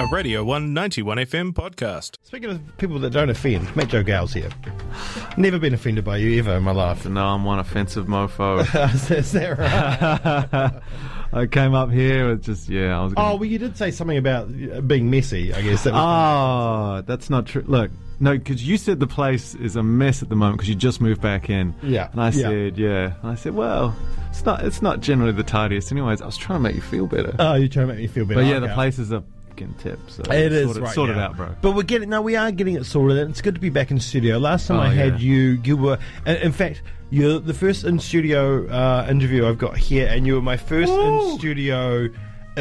a Radio 191 FM podcast. Speaking of people that don't offend, Matt Joe Gow's here. Never been offended by you ever in my life. No, I'm one offensive mofo. Is that right? I came up here with just yeah. I was. Oh, Gonna, well, you did say something about uh, being messy, I guess. That oh, that's not true. Look, no, because you said the place is a mess at the moment because you just moved back in. Yeah, And I yeah. said yeah. And I said well, it's not. It's not generally the tidiest. Anyways, I was trying to make you feel better. Oh, you're trying to make me feel better. but yeah, Okay. the place is a tip. So It is sort it, right sort it out, bro. But we're getting no, we are getting it sorted. And it's good to be back in studio. Last time Oh, I had yeah. you, you were, in fact, you're the first in studio uh, interview I've got here, and you were my first in studio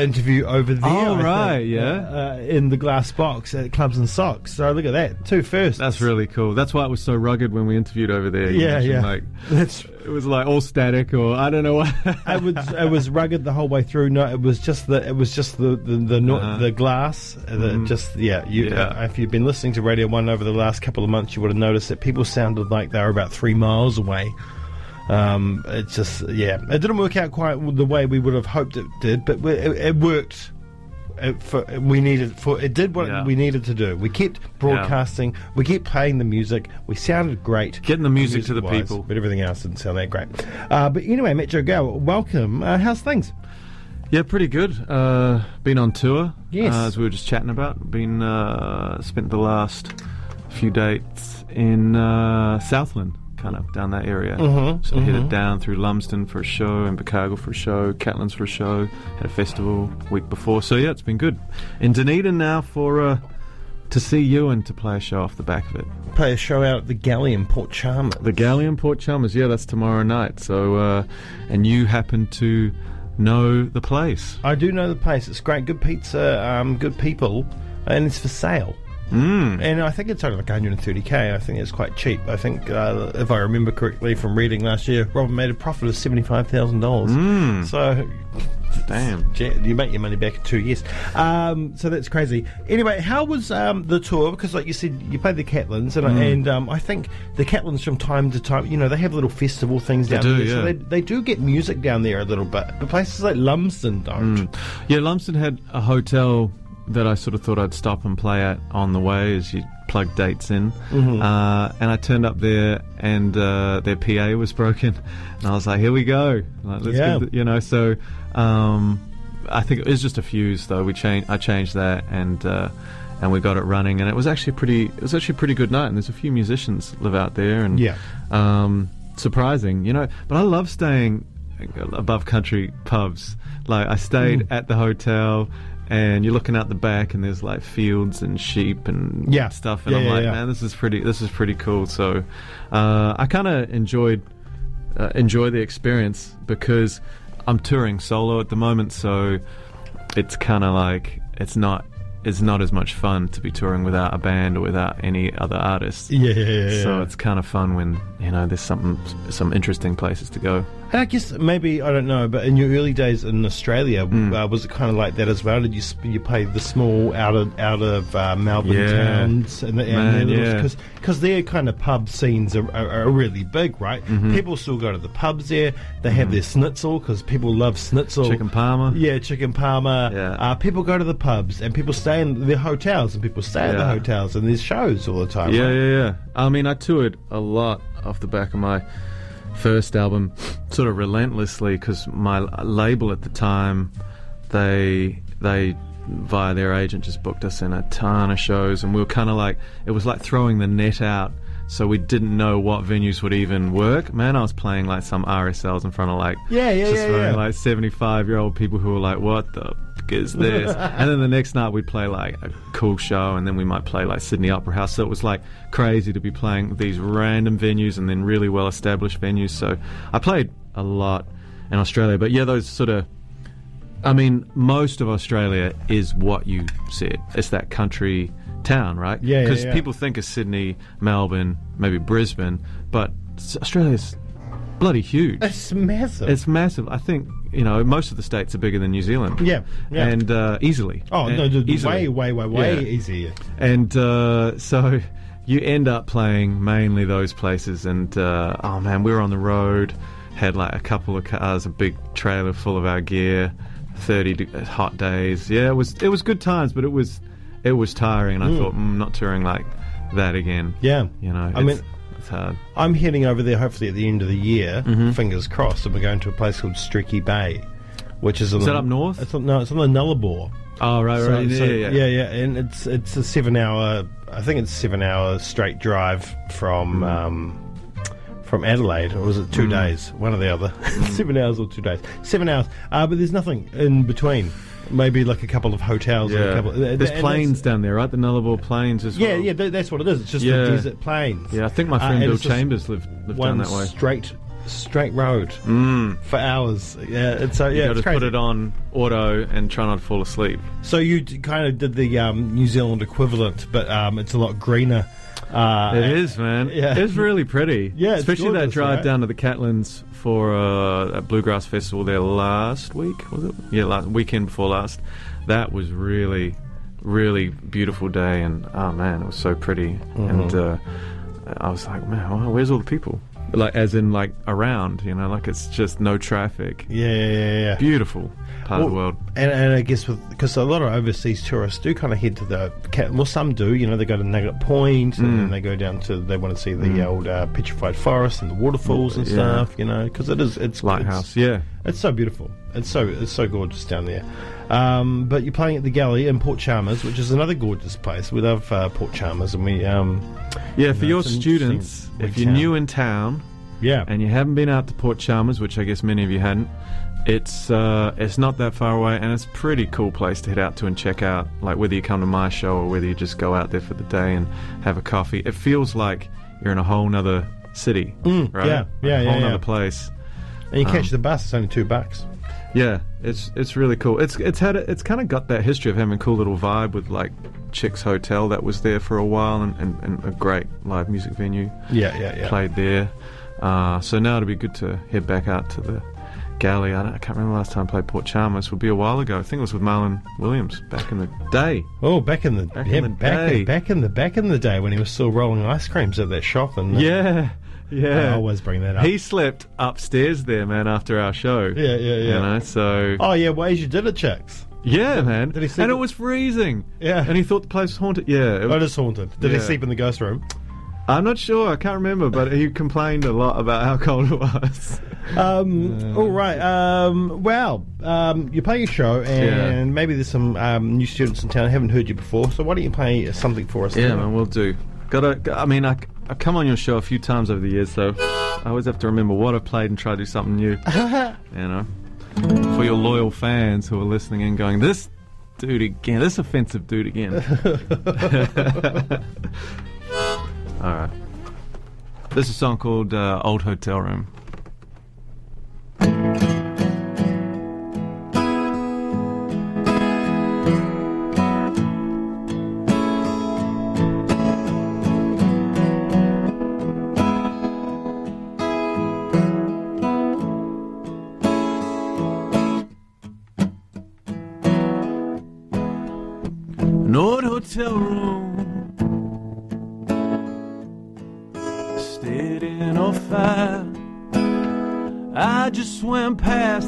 interview over there. Oh, I right, think, yeah. uh, in the glass box at Clubs and Socs. So look at that, two firsts. That's really cool. That's why it was so rugged when we interviewed over there. Yeah, yeah. Like That's it was like all static, or I don't know what. it was it was rugged the whole way through. No, it was just the it was just the the the, no, Uh-huh. the glass. uh, The, Just yeah, you, Yeah. Uh, if you've been listening to Radio One over the last couple of months, you would have noticed that people sounded like they were about three miles away. Um, it just yeah, it didn't work out quite the way we would have hoped it did, but it, it worked. It, for, we needed for it did what Yeah. we needed to do. We kept broadcasting. We kept playing the music. We sounded great. Getting the music to the music-wise, people. but everything else didn't sound that great. Uh, but anyway, Matt Joe Gow, welcome. Uh, how's things? Yeah, pretty good. Uh, been on tour. Yes. Uh, as we were just chatting about. Been uh, spent the last few dates in uh, Southland, kind of down that area. Mhm, So headed down through Lumsden for a show, and Invercargill for a show, Catlins for a show. Had a festival week before. So yeah, it's been good. In Dunedin now for uh, to see you and to play a show off the back of it. Play a show out at the Galley in Port Chalmers. The Galleon Port Chalmers. Yeah, that's tomorrow night. So uh, and you happen to know the place. I do know the place. It's great, good pizza, um, good people, and it's for sale. Mm. And I think it's only like 130k. I think it's quite cheap. I think, uh, if I remember correctly from reading last year, Robin made a profit of seventy-five thousand dollars. Mm. So, Damn. you make your money back in two years. Um, so that's crazy. Anyway, how was um, the tour? Because, like you said, you played the Catlins, and, Mm. and um, I think the Catlins from time to time, you know, they have little festival things They down do, there. So they, they do get music down there a little bit. But places like Lumsden don't. Yeah, Lumsden had a hotel that I sort of thought I'd stop and play at on the way as you plug dates in. Uh, and I turned up there and uh, their PA was broken. And I was like, here we go. Like, let's Yeah. you know, so um, I think it was just a fuse though. We changed, I changed that and. Uh, and we got it running, and it was actually pretty. It was actually a pretty good night. And there's a few musicians live out there, and Yeah. um, surprising, you know. But I love staying above country pubs. Like I stayed Mm. at the hotel, and you're looking out the back, and there's like fields and sheep and Yeah. stuff. And Yeah, I'm yeah, like, man, this is pretty. This is pretty cool. So uh, I kind of enjoyed uh, enjoy the experience because I'm touring solo at the moment. So it's kind of like it's not. It's not as much fun to be touring without a band or without any other artists. Yeah, yeah, yeah. So it's kind of fun when you know there's something, some interesting places to go. And I guess maybe I don't know, but in your early days in Australia, Hmm. uh, was it kind of like that as well? Did you you play the small out of out of uh, Melbourne Yeah. towns and, yeah. because because their kind of pub scenes are, are, are really big, right? Mm-hmm. People still go to the pubs there. They have their schnitzel because people love schnitzel. Chicken Parma. Yeah, chicken parma. Yeah. Uh, people go to the pubs and people stay in their hotels and people stay at the hotels and there's shows all the time. Yeah, right? yeah, yeah. I mean, I toured a lot off the back of my first album, sort of relentlessly, because my label at the time, they they via their agent just booked us in a ton of shows, and we were kind of like it was like throwing the net out. So we didn't know what venues would even work. Man, I was playing like some RSLs in front of like Yeah, yeah, just yeah, yeah. like seventy-five year old people who were like, "What the fuck is this?" and then the next night we'd play like a cool show, and then we might play like Sydney Opera House. So it was like crazy to be playing these random venues and then really well established venues. So I played a lot in Australia, but yeah, those sort of. I mean, most of Australia is what you said. It's that country town, right? Yeah, yeah, Because yeah. people think of Sydney, Melbourne, maybe Brisbane, but Australia's bloody huge. It's massive. It's massive. I think you know most of the states are bigger than New Zealand. Yeah, yeah. and uh, easily. oh And no, the- easily. way, way, way, way Yeah. easier. And uh, so you end up playing mainly those places. And uh, oh man, we were on the road, had like a couple of cars, a big trailer full of our gear, thirty hot days. Yeah, it was it was good times, but it was it was tiring. And I thought, mm, not touring like that again. Yeah. You know, I mean, it's hard. I'm heading over there hopefully at the end of the year, Mm-hmm. fingers crossed, and we're going to a place called Streaky Bay, which is, Is the, up north? It's on, no, it's on the Nullarbor. Oh right, So- right, so- yeah, yeah, yeah, and it's it's a seven hour. I think it's seven hour straight drive Mm. from um, from Adelaide, or was it two days? One or the other. Mm. seven hours or two days. Seven hours. Uh, but there's nothing in between. Maybe like a couple of hotels. And a Yeah. couple, There's and plains down there, right? The Nullarbor Plains as Yeah, well. yeah, th- that's what it is. It's just Yeah. the desert plains. Yeah, I think my Uh, friend and Bill Chambers lived lived down that way. straight straight road Mm. for hours. Yeah, it's so You yeah, got it's to put it on auto and try not to fall asleep. So you d- kind of did the um, New Zealand equivalent, but um, it's a lot greener. Uh, It is, man. yeah. It's really pretty. Yeah, especially that drive right? down to the Catlins for uh, a bluegrass festival there last week. Was it? Yeah, last weekend before last. That was really, really beautiful day, and oh man, it was so pretty. Mm-hmm. And uh, I was like, man, wow, where's all the people? Like, as in, like around, you know, like it's just no traffic. Yeah, yeah, yeah. yeah. Beautiful part of the world. And, and I guess with because a lot of overseas tourists do kind of head to the well, some do. You know, they go to Nugget Point and Mm. then they go down to they want to see the old uh, petrified forest and the waterfalls and Yeah. stuff. You know, because it is it's Lighthouse, It's, yeah. it's so beautiful. It's so it's so gorgeous down there. Um, but you're playing at the Galley in Port Chalmers, which is another gorgeous place. We love uh, Port Chalmers, and we um, Yeah, for know, your students, if you're town. new in town, yeah, and you haven't been out to Port Chalmers, which I guess many of you hadn't, it's uh, it's not that far away, and it's a pretty cool place to head out to and check out. Like whether you come to my show or whether you just go out there for the day and have a coffee, it feels like you're in a whole nother city, Mm, right? yeah, Like yeah, a yeah, whole yeah. nother place. and you catch um, the bus. It's only two bucks. Yeah, it's it's really cool. It's it's had a, it's kind of got that history of having a cool little vibe with like Chicks Hotel that was there for a while and, and, and a great live music venue Yeah, yeah, yeah. played there. Uh, so now it'd be good to head back out to the galley. I, don't, I can't remember the last time I played Port Chalmers. Would be a while ago. I think it was with Marlon Williams back in the day. Oh, back in the Back yeah, in the back, day. back in the back in the day when he was still rolling ice creams at that shop, and uh, Yeah, yeah. I always bring that up. He slept upstairs there, man, after our show. yeah, yeah, yeah. You know, so Oh yeah, ways you did it, chicks. yeah, man. Did he sleep and it was freezing. Yeah. and he thought the place was haunted. Yeah, it Oh, was, it is haunted. Did he sleep in the ghost room? I'm not sure. I can't remember, but he complained a lot about how cold it was. Um, all right. Um, well, um, you play your show, and Yeah. maybe there's some um, new students in town who haven't heard you before. So why don't you play something for us? Yeah, man, we'll do. Gotta. I mean, I, I've come on your show a few times over the years, so I always have to remember what I've played and try to do something new. you know, for your loyal fans who are listening and going, this dude again, this offensive dude again. All right. This is a song called uh, "Old Hotel Room."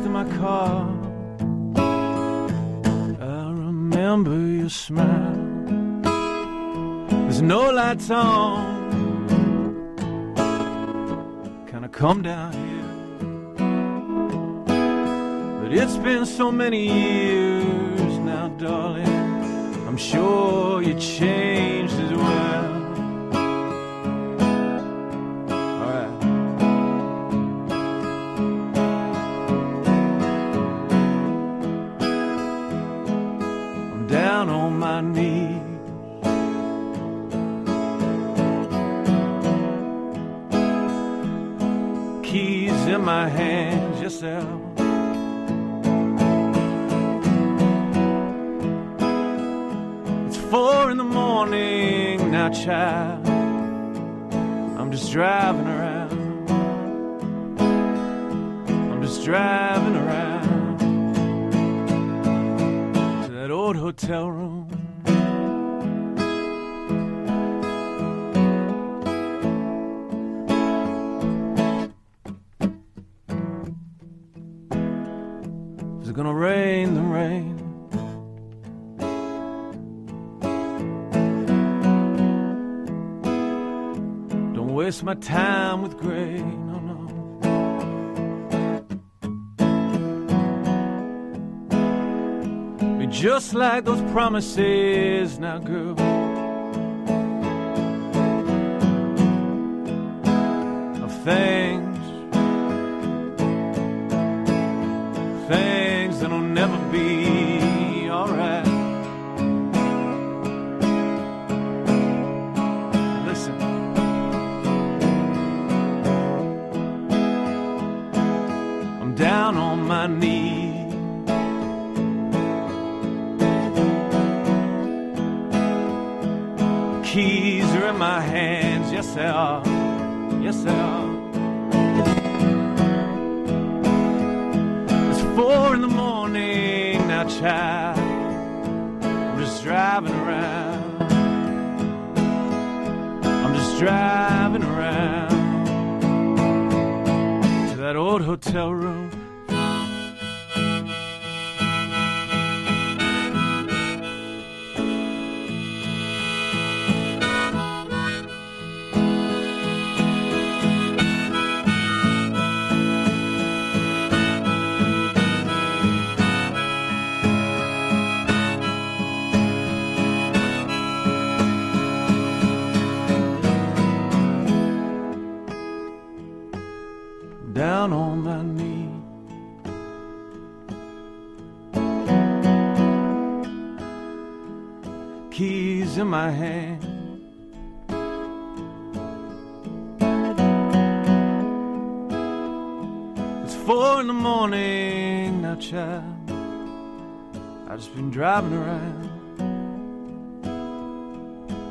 In my car. I remember your smile. There's no lights on. Kinda come down here. But it's been so many years now, darling. I'm sure you changed as well. My hands, yourself. It's four in the morning now, child. I'm just driving around. I'm just driving around to that old hotel room. gonna rain the rain. Don't waste my time with gray. no. Be just like those promises now, girl. Of things are. It's four in the morning now, child. I'm just driving around. I'm just driving around to that old hotel room. Down on my knee. Keys in my hand. It's four in the morning now, child. I've just been driving around.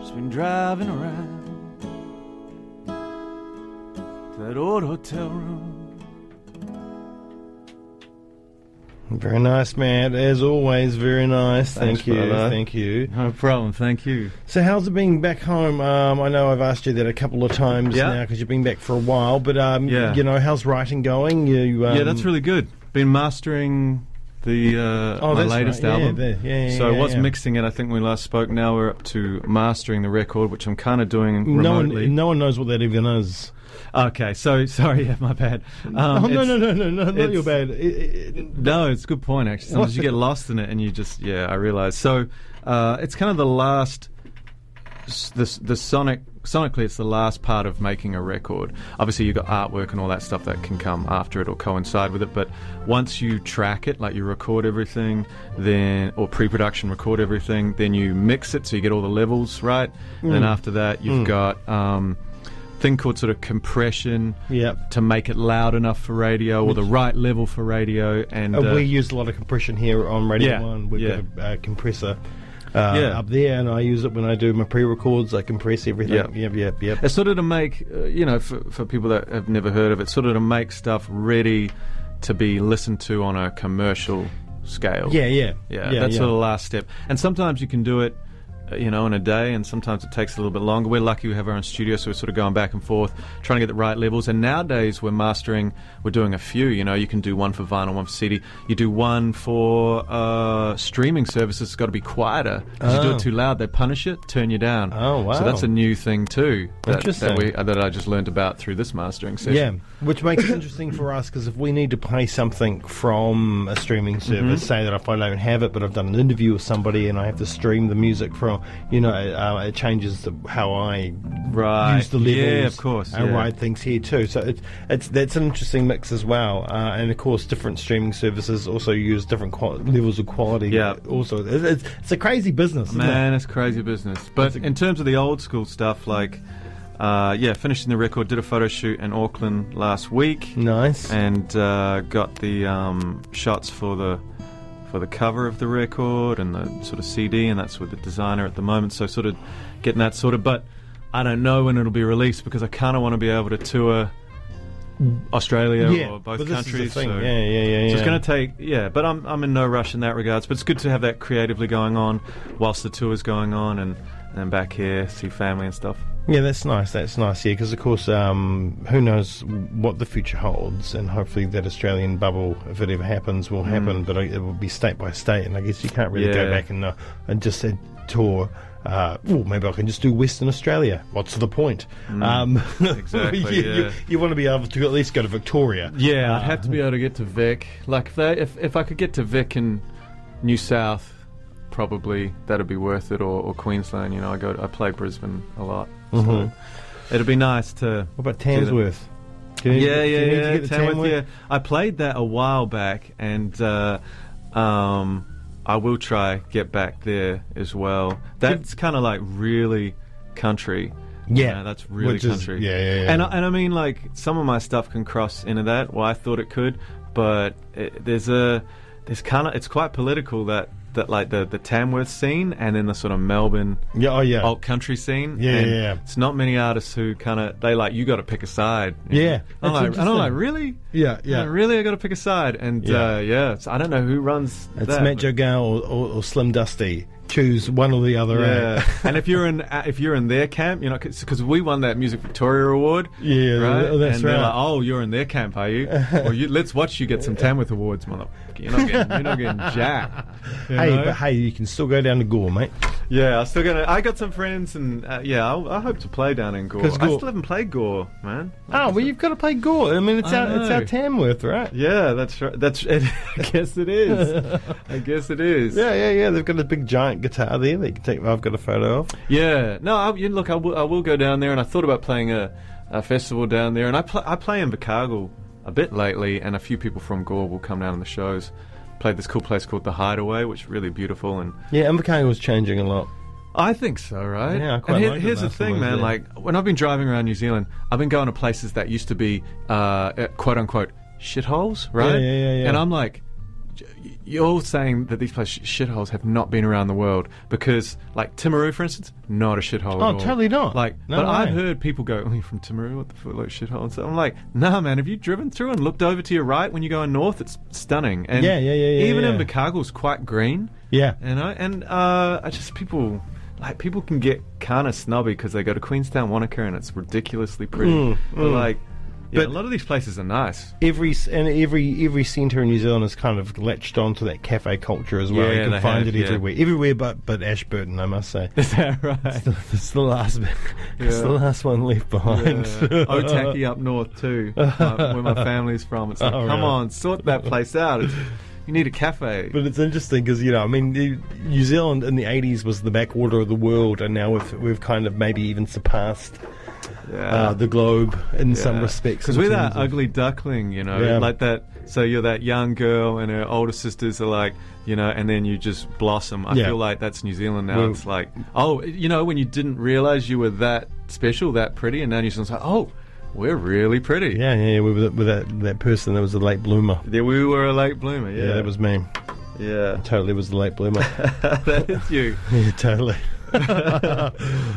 Just been driving around that old hotel room. Very nice, man. As always, very nice. Thanks, Thank you. brother. Thank you. No problem. Thank you. So, how's it been back home? Um, I know I've asked you that a couple of times Yeah. now because you've been back for a while. But um, Yeah. you know, how's writing going? You, um, yeah, that's really good. Been mastering the uh, Oh, my latest right. Yeah, album. the- yeah, yeah, so I yeah, was yeah. mixing it. I think when we last spoke. Now we're up to mastering the record, which I'm kind of doing No remotely. one, no one knows what that even is. Okay, so sorry, yeah, my bad. Um, oh no, no, no, no, no, not your bad. It- it- No, it's a good point actually. Sometimes you get lost in it and you just yeah, I realize. So uh, it's kind of the last the the sonic sonically it's the last part of making a record. Obviously you've got artwork and all that stuff that can come after it or coincide with it, but once you track it, like you record everything, then or pre-production record everything, then you mix it so you get all the levels right. And then after that you've got um thing called sort of compression Yep. to make it loud enough for radio or the right level for radio and Uh, uh, we use a lot of compression here on Radio Yeah, One. We've yeah. got a, uh compressor uh, Yeah. up there, and I use it when I do my pre-records. I compress everything. Yep. Yep, yep, yep. It's sort of to make, uh, you know, for, for people that have never heard of it, sort of to make stuff ready to be listened to on a commercial scale. Yeah, yeah, Yeah, yeah. that's yeah. sort of the last step. And sometimes you can do it, you know, in a day, and sometimes it takes a little bit longer. We're lucky we have our own studio, so we're sort of going back and forth, trying to get the right levels. And nowadays, we're mastering, we're doing a few. You know, you can do one for vinyl, one for CD. You do one for uh, streaming services. It's got to be quieter. 'Cause you do Oh. it too loud, they punish it, turn you down. Oh, wow. So that's a new thing too. That, Interesting. That, we, uh, that I just learned about through this mastering session. Yeah, which makes it interesting for us because if we need to play something from a streaming Mm-hmm. service, say that if I don't have it, but I've done an interview with somebody and I have to stream the music from, you know, uh, it changes the, how I Right. use the levels. Yeah, of course, And yeah. write things here too. So it's it's that's an interesting mix as well. Uh, and of course, different streaming services also use different qual- levels of quality. Yeah. Also, it, it's, it's a crazy business. Man, it's crazy business. But a- in terms of the old school stuff, like, uh, yeah, finishing the record, did a photo shoot in Auckland last week. Nice. and uh, got the um, shots for the for the cover of the record and the sort of CD, and that's with the designer at the moment. So sort of getting that sorted. But I don't know when it'll be released because I kind of want to be able to tour Australia yeah, or both but this is the countries. so- yeah, yeah, yeah, yeah. so it's going to take, yeah, but I'm, I'm in no rush in that regards. But it's good to have that creatively going on whilst the tour's going on and then back here, see family and stuff. Yeah, that's nice. That's nice. Yeah, because of course, um, who knows what the future holds, and hopefully that Australian bubble, if it ever happens, will happen. But it will be state by state, and I guess you can't really go back and uh, and just say tour. Uh, well, maybe I can just do Western Australia. What's the point? Um, Exactly, you, you- yeah. you want to be able to at least go to Victoria. Yeah, I'd have to be able to get to Vic. Like if they, if if I could get to Vic in New South, probably that'd be worth it. Or, or Queensland. You know, I go I play Brisbane a lot. So Mhm. it'd be nice to. What about. Tamsworth? You- Yeah, yeah, yeah. Tamworth, yeah. I played that a while back, and uh, um, I will try get back there as well. That's kind of like really country. you Yeah, that's really which is- country. yeah, yeah, yeah. And I, and I mean, like some of my stuff can cross into that. Well, I thought it could, but it, there's a there's kind of it's quite political that that like the the Tamworth scene and then the sort of Melbourne Yeah, oh yeah. alt country scene. Yeah, and yeah, yeah. It's not many artists who kind of they like you got to pick a side. Yeah, know? I'm like, and I'm like, really? Yeah, yeah. Yeah, really, I got to pick a side, and Yeah. uh, yeah, so I don't know who runs. It's that, Matt Jogan or, or, or Slim Dusty. Choose one or the other. eh? Yeah, and if you're in uh, if you're in their camp, you know, because we won that Music Victoria award. Yeah, right. that's and they're like, "Oh, you're in their camp, are you? well, you, let's watch you get some Tamworth awards, mother. You're not getting, you're not getting jack. you Hey, know? but hey, you can still go down to Gore, mate. yeah, I still gonna. I got some friends, and uh, yeah, I'll, I hope to play down in Gore. 'Cause I still haven't played Gore, man. Oh, well, you've got to play Gore. I mean, it's I our it's know. Our Tamworth, right? Yeah, that's right. That's. It, I guess it is. I guess it is. Yeah, yeah, yeah. They've got a big giant guitar there that you can take. I've got a photo of. Yeah, no, I, you, look, I will, I will go down there, and I thought about playing a, a festival down there, and I, pl- I play in Vicargill a bit lately, and a few people from Gore will come down to the shows. Played this cool place called the Hideaway, which is really beautiful, and Yeah, Invercargill was changing a lot. I think so, right? Yeah, I quite and it here's the last time I thing, man. there. Like when I've been driving around New Zealand, I've been going to places that used to be uh, uh, quote unquote shitholes, right? Yeah, yeah, yeah, yeah. And I'm like, you're saying that these places shitholes have not been around the world because, like Timaru, for instance, not a shithole. Oh, at all. totally not. Like, No but way. I've heard people go, "Oh, you're from Timaru? What the fuck, like shithole?" And so I'm like, "Nah, man. Have you driven through and looked over to your right when you're going north? It's stunning." And Yeah, yeah, yeah, yeah, Even in yeah. Vicargill's quite green. Yeah. You know, and uh, I just people like people can get kind of snobby because they go to Queenstown, Wanaka, and it's ridiculously pretty. Mm, but mm. like, yeah, But- a lot of these places are nice. Every and every every centre in New Zealand has kind of latched onto that cafe culture as well. Yeah, you can find have, it yeah. everywhere, everywhere but but Ashburton, I must say. Is that right? it's the last, it's Yeah. the last one left behind. Yeah. Otaki up north too, my- where my family's from. It's like, Oh, come really? on, sort that place out. It's, you need a cafe. But it's interesting because you know, I mean, New Zealand in the '80s was the backwater of the world, and now we've we've kind of maybe even surpassed yeah. uh, the globe in some respects. Because we're that of- ugly duckling, you know, Yeah. like that. So you're that young girl, and her older sisters are like, you know, and then you just blossom. I Yeah. feel like that's New Zealand now. Well- it's like, oh, you know, when you didn't realize you were that special, that pretty, and now New Zealand's like, oh, we're really pretty. Yeah, yeah, yeah, we were with that that person that was a late bloomer. Yeah, we were a late bloomer. Yeah, Yeah, that was me. yeah. Totally was the late bloomer. that is you. yeah, totally. I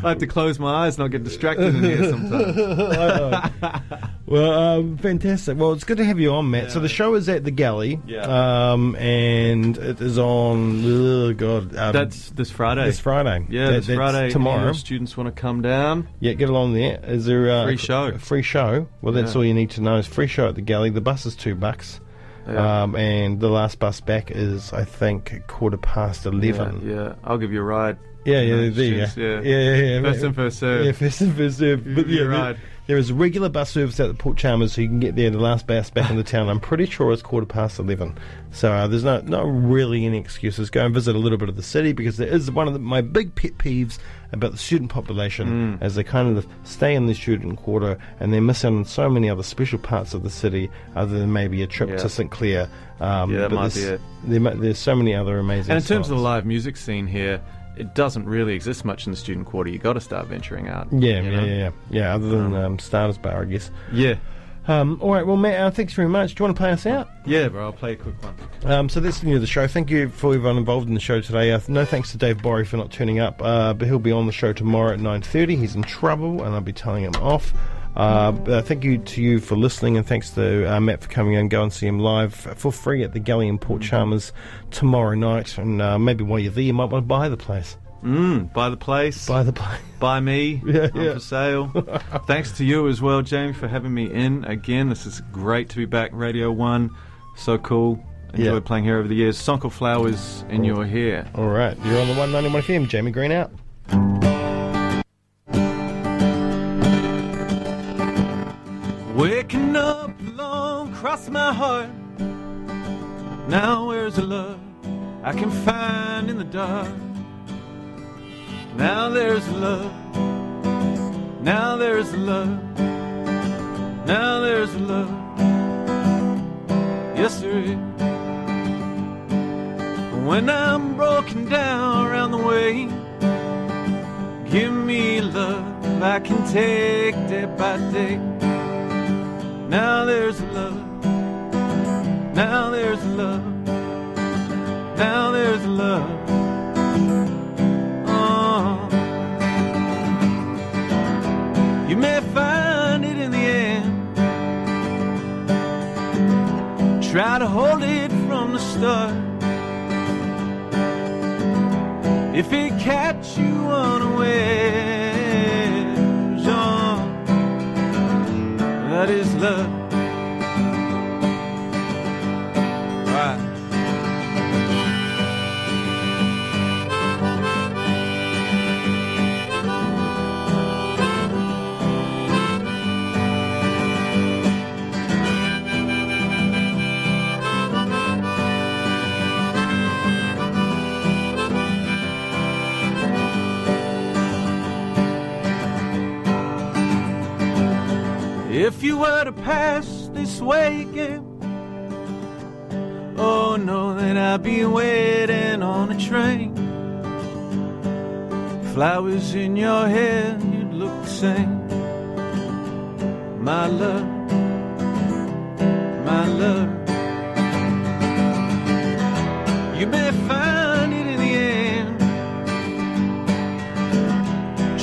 have to close my eyes, and not get distracted in here sometimes. Well, um, fantastic. Well, it's good to have you on, Matt. So the show is at the Galley, Yeah. um, and it is on. Oh God, um, That's this Friday. this Friday. Yeah, That- this Friday. tomorrow. Students want to come down. Yeah, get along there. Is there uh, Free show. A free show. Well, that's Yeah. all you need to know. Is free show at the Galley. The bus is two bucks, Yeah. um, and the last bus back is I think quarter past eleven. Yeah, yeah. I'll give you a ride. Yeah, yeah, No, there you go. yeah. yeah, yeah, yeah. First in, first serve. Yeah, first in, first serve. But yeah, right. there is regular bus service at the Port Chalmers, so you can get there the last bus back in the town. I'm pretty sure it's quarter past eleven, so uh, there's no not really any excuses. Go and visit a little bit of the city because there is one of the, my big pet peeves about the student population, Mm. as they kind of stay in the student quarter and they miss out on so many other special parts of the city, other than maybe a trip Yeah. to St Clair. Um, Yeah, that but might be there's- it. There, there's so many other amazing. And in terms of the live music scene here, it doesn't really exist much in the student quarter. You got to start venturing out. Yeah, yeah, know? yeah, yeah, yeah. Other than Um, um, Starters Bar, I guess. Yeah, Um, all right, well, Matt, uh, thanks very much. Do you want to play us out? yeah, bro. I'll play a quick one. Um, so that's the end of the show. Thank you for everyone involved in the show today. Uh, no thanks to Dave Borry for not turning up, uh, but he'll be on the show tomorrow at 9.30. He's in trouble, and I'll be telling him off. Uh, uh, thank you to you for listening, and thanks to uh, Matt for coming in. Go and see him live for free at the Galley in Port Chalmers tomorrow night. And uh, maybe while you're there, you might want to buy the place. Mm, buy the place. Buy the place. Buy me. Yeah, I'm yeah. for sale. Thanks to you as well, Jamie, for having me in again. This is great to be back. Radio One, so cool. Enjoyed Yeah. playing here over the years. Sonkel Flowers in your hair. All right, you're on the 191 FM. Jamie Green out. Cross my heart. Now where's the love I can find in the dark? Now there's love. Now there's love. Now there's love. Yes, there is. When I'm broken down around the way, give me love I can take day by day. Now there's love. Now there's love. Now there's love. Oh. You may find it in the end. Try to hold it from the start. If it catch you unawares, oh, that is love. If you were to pass this way again, oh, know that I'd be waiting on a train. Flowers in your hair, you'd look the same. My love, my love. You may find it in the end.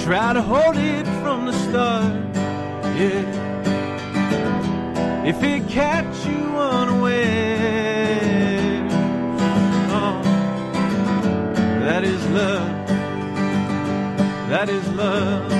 Try to hold it from the start, yeah. If it catch you unaware, oh, that is love. That is love.